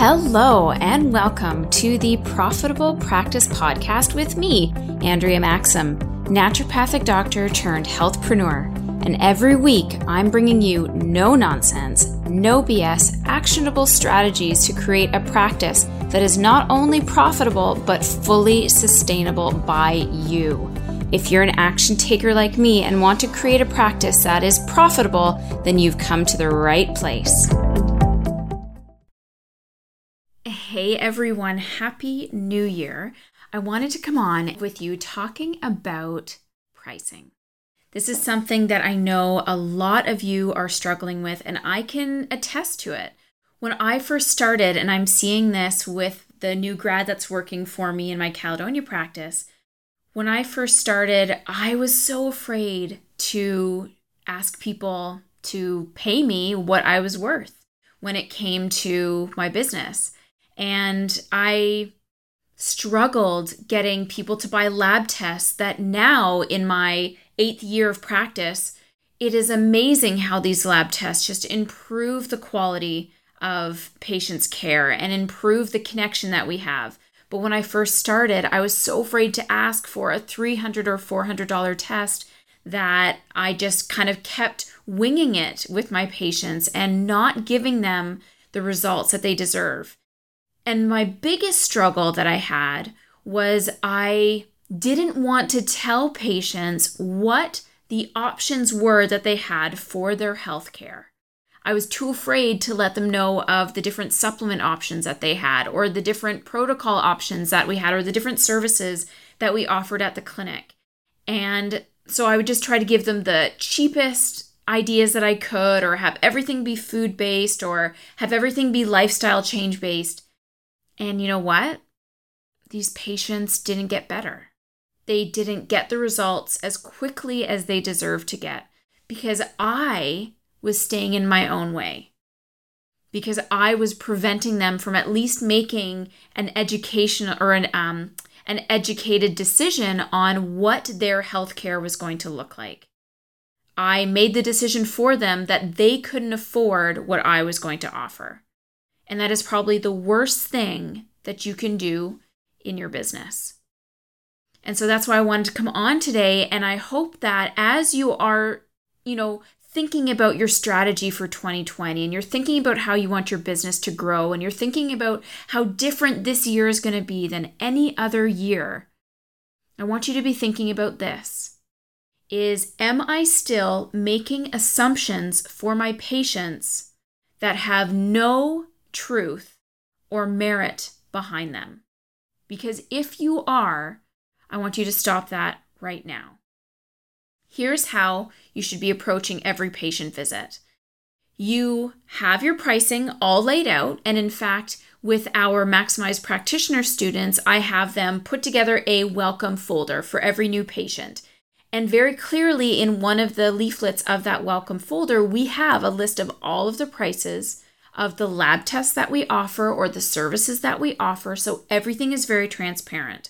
Hello, and welcome to the Profitable Practice Podcast with me, Andrea Maxim, naturopathic doctor turned healthpreneur. And every week, I'm bringing you no nonsense, no BS, actionable strategies to create a practice that is not only profitable, but fully sustainable by you. If you're an action taker like me and want to create a practice that is profitable, then you've come to the right place. Hey everyone, Happy New Year. I wanted to come on with you talking about pricing. This is something that I know a lot of you are struggling with, and I can attest to it. When I first started, and I'm seeing this with the new grad that's working for me in my Caledonia practice, when I first started, I was so afraid to ask people to pay me what I was worth when it came to my business. And I struggled getting people to buy lab tests that now, in my eighth year of practice, it is amazing how these lab tests just improve the quality of patients' care and improve the connection that we have. But when I first started, I was so afraid to ask for a 300 or $400 test that I just kind of kept winging it with my patients and not giving them the results that they deserve. And my biggest struggle that I had was I didn't want to tell patients what the options were that they had for their health care. I was too afraid to let them know of the different supplement options that they had, or the different protocol options that we had, or the different services that we offered at the clinic. And so I would just try to give them the cheapest ideas that I could, or have everything be food based, or have everything be lifestyle change based. And you know what? These patients didn't get better. They didn't get the results as quickly as they deserved to get because I was staying in my own way. Because I was preventing them from at least making an education or an um, an educated decision on what their healthcare was going to look like. I made the decision for them that they couldn't afford what I was going to offer. And that is probably the worst thing that you can do in your business. And so that's why I wanted to come on today. And I hope that as you are, you know, thinking about your strategy for 2020 and you're thinking about how you want your business to grow and you're thinking about how different this year is going to be than any other year, I want you to be thinking about this. Is am I still making assumptions for my patients that have no truth or merit behind them. Because if you are, I want you to stop that right now. Here's how you should be approaching every patient visit. You have your pricing all laid out, and in fact, with our Maximize Practitioner students, I have them put together a welcome folder for every new patient. And very clearly, in one of the leaflets of that welcome folder, we have a list of all of the prices of the lab tests that we offer or the services that we offer. So everything is very transparent.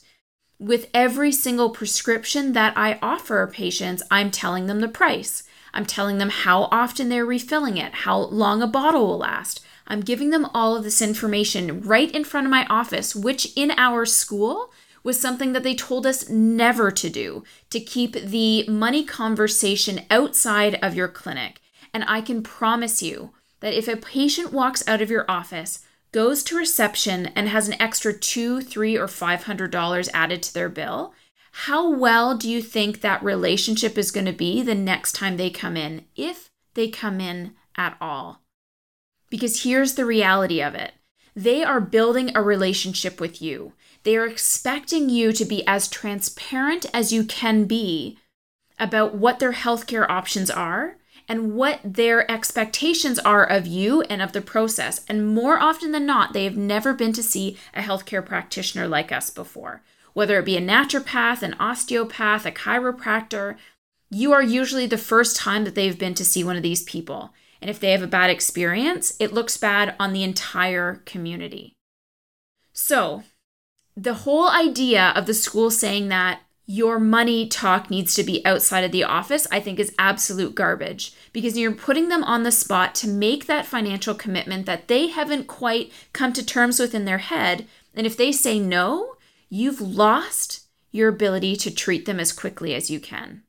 With every single prescription that I offer patients, I'm telling them the price. I'm telling them how often they're refilling it, how long a bottle will last. I'm giving them all of this information right in front of my office, which in our school was something that they told us never to do, to keep the money conversation outside of your clinic. And I can promise you, that if a patient walks out of your office, goes to reception, and has an extra two, three, or five hundred dollars added to their bill, how well do you think that relationship is going to be the next time they come in, if they come in at all? Because here's the reality of it they are building a relationship with you. They are expecting you to be as transparent as you can be about what their healthcare options are and what their expectations are of you and of the process. And more often than not, they have never been to see a healthcare practitioner like us before. Whether it be a naturopath, an osteopath, a chiropractor, you are usually the first time that they've been to see one of these people. And if they have a bad experience, it looks bad on the entire community. So, the whole idea of the school saying that your money talk needs to be outside of the office, I think is absolute garbage because you're putting them on the spot to make that financial commitment that they haven't quite come to terms with in their head. And if they say no, you've lost your ability to treat them as quickly as you can.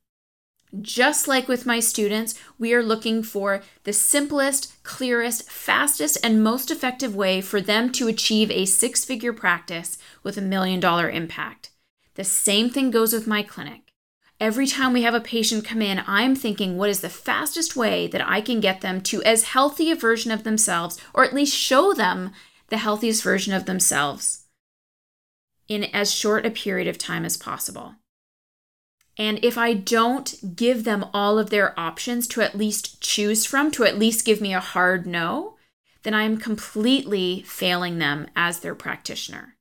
Just like with my students, we are looking for the simplest, clearest, fastest, and most effective way for them to achieve a six figure practice with a million dollar impact. The same thing goes with my clinic. Every time we have a patient come in, I'm thinking, what is the fastest way that I can get them to as healthy a version of themselves, or at least show them the healthiest version of themselves in as short a period of time as possible? And if I don't give them all of their options to at least choose from, to at least give me a hard no, then I'm completely failing them as their practitioner.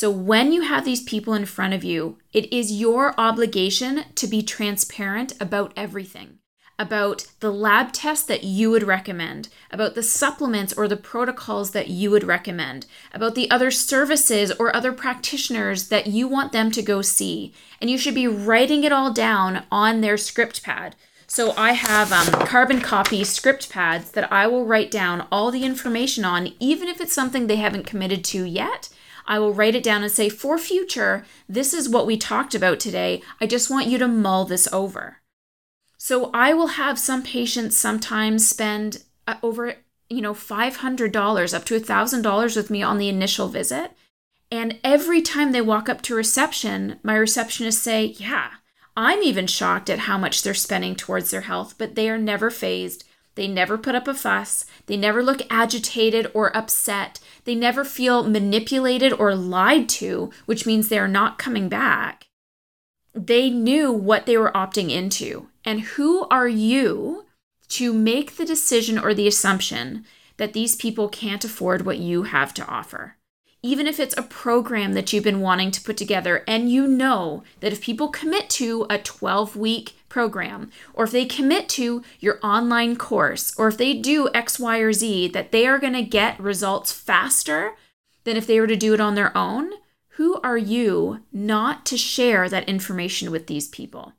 So, when you have these people in front of you, it is your obligation to be transparent about everything about the lab tests that you would recommend, about the supplements or the protocols that you would recommend, about the other services or other practitioners that you want them to go see. And you should be writing it all down on their script pad. So I have um, carbon copy script pads that I will write down all the information on, even if it's something they haven't committed to yet I will write it down and say, for future, this is what we talked about today. I just want you to mull this over. So I will have some patients sometimes spend uh, over, you know, $500 up to $1,000 with me on the initial visit. And every time they walk up to reception, my receptionists say, Yeah, I'm even shocked at how much they're spending towards their health, but they are never fazed. They never put up a fuss. They never look agitated or upset. They never feel manipulated or lied to, which means they are not coming back. They knew what they were opting into. And who are you to make the decision or the assumption that these people can't afford what you have to offer? Even if it's a program that you've been wanting to put together, and you know that if people commit to a 12 week program, or if they commit to your online course, or if they do X, Y, or Z, that they are going to get results faster than if they were to do it on their own, who are you not to share that information with these people?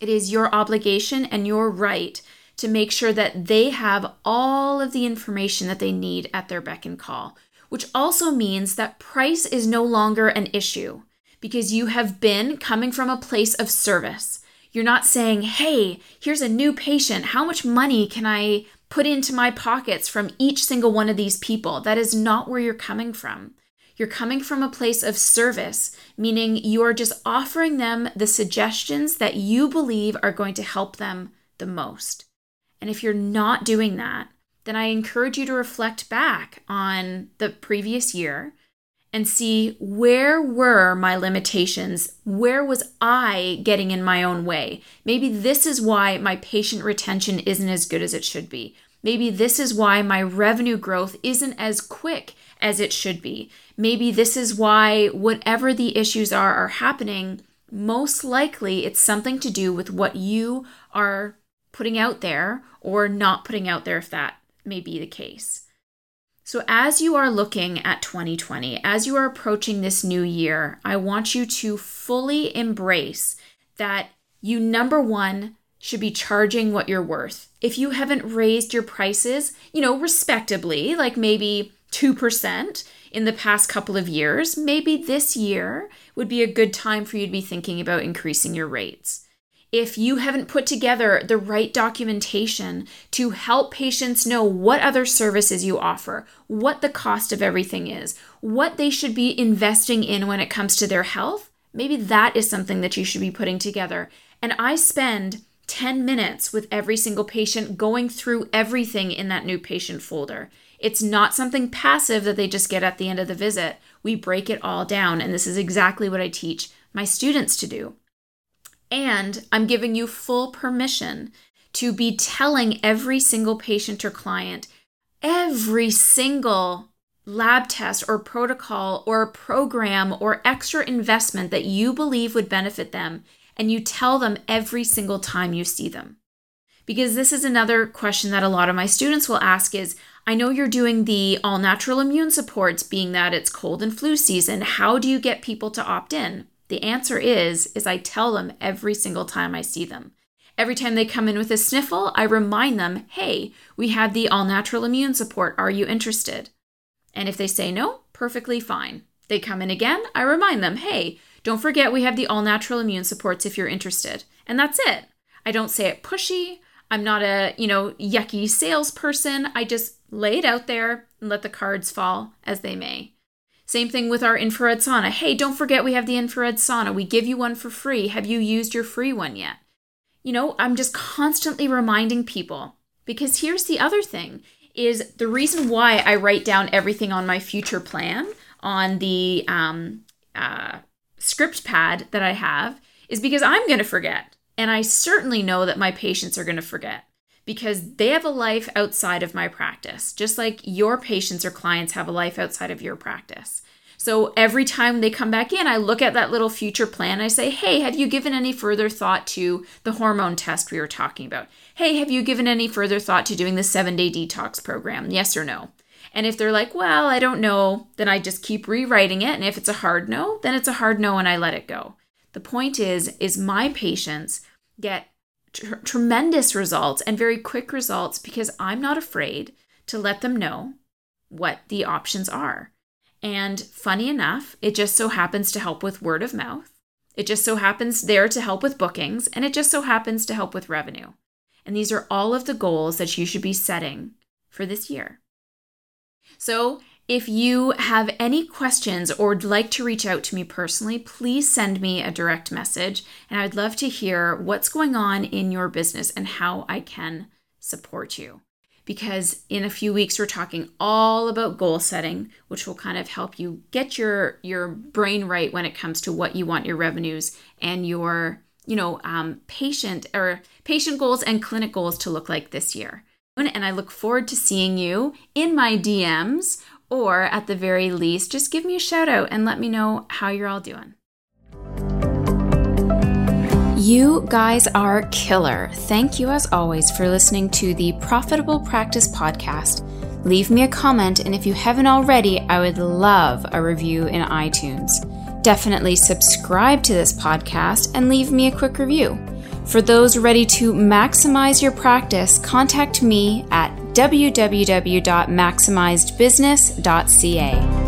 It is your obligation and your right to make sure that they have all of the information that they need at their beck and call which also means that price is no longer an issue because you have been coming from a place of service. You're not saying, hey, here's a new patient. How much money can I put into my pockets from each single one of these people? That is not where you're coming from. You're coming from a place of service, meaning you are just offering them the suggestions that you believe are going to help them the most. And if you're not doing that, then I encourage you to reflect back on the previous year and see where were my limitations? Where was I getting in my own way? Maybe this is why my patient retention isn't as good as it should be. Maybe this is why my revenue growth isn't as quick as it should be. Maybe this is why whatever the issues are are happening. Most likely it's something to do with what you are putting out there or not putting out there if that may be the case. So, as you are looking at 2020, as you are approaching this new year, I want you to fully embrace that you, number one, should be charging what you're worth. If you haven't raised your prices, you know, respectably, like maybe 2% in the past couple of years, maybe this year would be a good time for you to be thinking about increasing your rates if you haven't put together the right documentation to help patients know what other services you offer, what the cost of everything is, what they should be investing in when it comes to their health, maybe that is something that you should be putting together. And I spend 10 minutes with every single patient going through everything in that new patient folder. It's not something passive that they just get at the end of the visit. We break it all down, and this is exactly what I teach my students to do. And I'm giving you full permission to be telling every single patient or client every single lab test or protocol or program or extra investment that you believe would benefit them. And you tell them every single time you see them. Because this is another question that a lot of my students will ask is I know you're doing the all natural immune supports, being that it's cold and flu season. How do you get people to opt in? The answer is is I tell them every single time I see them. Every time they come in with a sniffle, I remind them, "Hey, we have the all natural immune support. Are you interested?" And if they say no, perfectly fine. They come in again, I remind them, "Hey, don't forget we have the all natural immune supports if you're interested." And that's it. I don't say it pushy. I'm not a, you know, yucky salesperson. I just lay it out there and let the cards fall as they may. Same thing with our infrared sauna. Hey, don't forget we have the infrared sauna. We give you one for free. Have you used your free one yet? You know, I'm just constantly reminding people because here's the other thing is the reason why I write down everything on my future plan on the um, uh, script pad that I have is because I'm going to forget. And I certainly know that my patients are going to forget because they have a life outside of my practice, just like your patients or clients have a life outside of your practice. So every time they come back in, I look at that little future plan. I say, hey, have you given any further thought to the hormone test we were talking about? Hey, have you given any further thought to doing the seven day detox program? Yes or no? And if they're like, well, I don't know, then I just keep rewriting it. And if it's a hard no, then it's a hard no and I let it go. The point is, is my patients get tr- tremendous results and very quick results because I'm not afraid to let them know what the options are. And funny enough, it just so happens to help with word of mouth. It just so happens there to help with bookings, and it just so happens to help with revenue. And these are all of the goals that you should be setting for this year. So, if you have any questions or would like to reach out to me personally, please send me a direct message. And I'd love to hear what's going on in your business and how I can support you. Because in a few weeks, we're talking all about goal setting, which will kind of help you get your, your brain right when it comes to what you want your revenues and your you know um, patient or patient goals and clinic goals to look like this year and I look forward to seeing you in my DMs or at the very least, just give me a shout out and let me know how you're all doing. You guys are killer. Thank you, as always, for listening to the Profitable Practice Podcast. Leave me a comment, and if you haven't already, I would love a review in iTunes. Definitely subscribe to this podcast and leave me a quick review. For those ready to maximize your practice, contact me at www.maximizedbusiness.ca.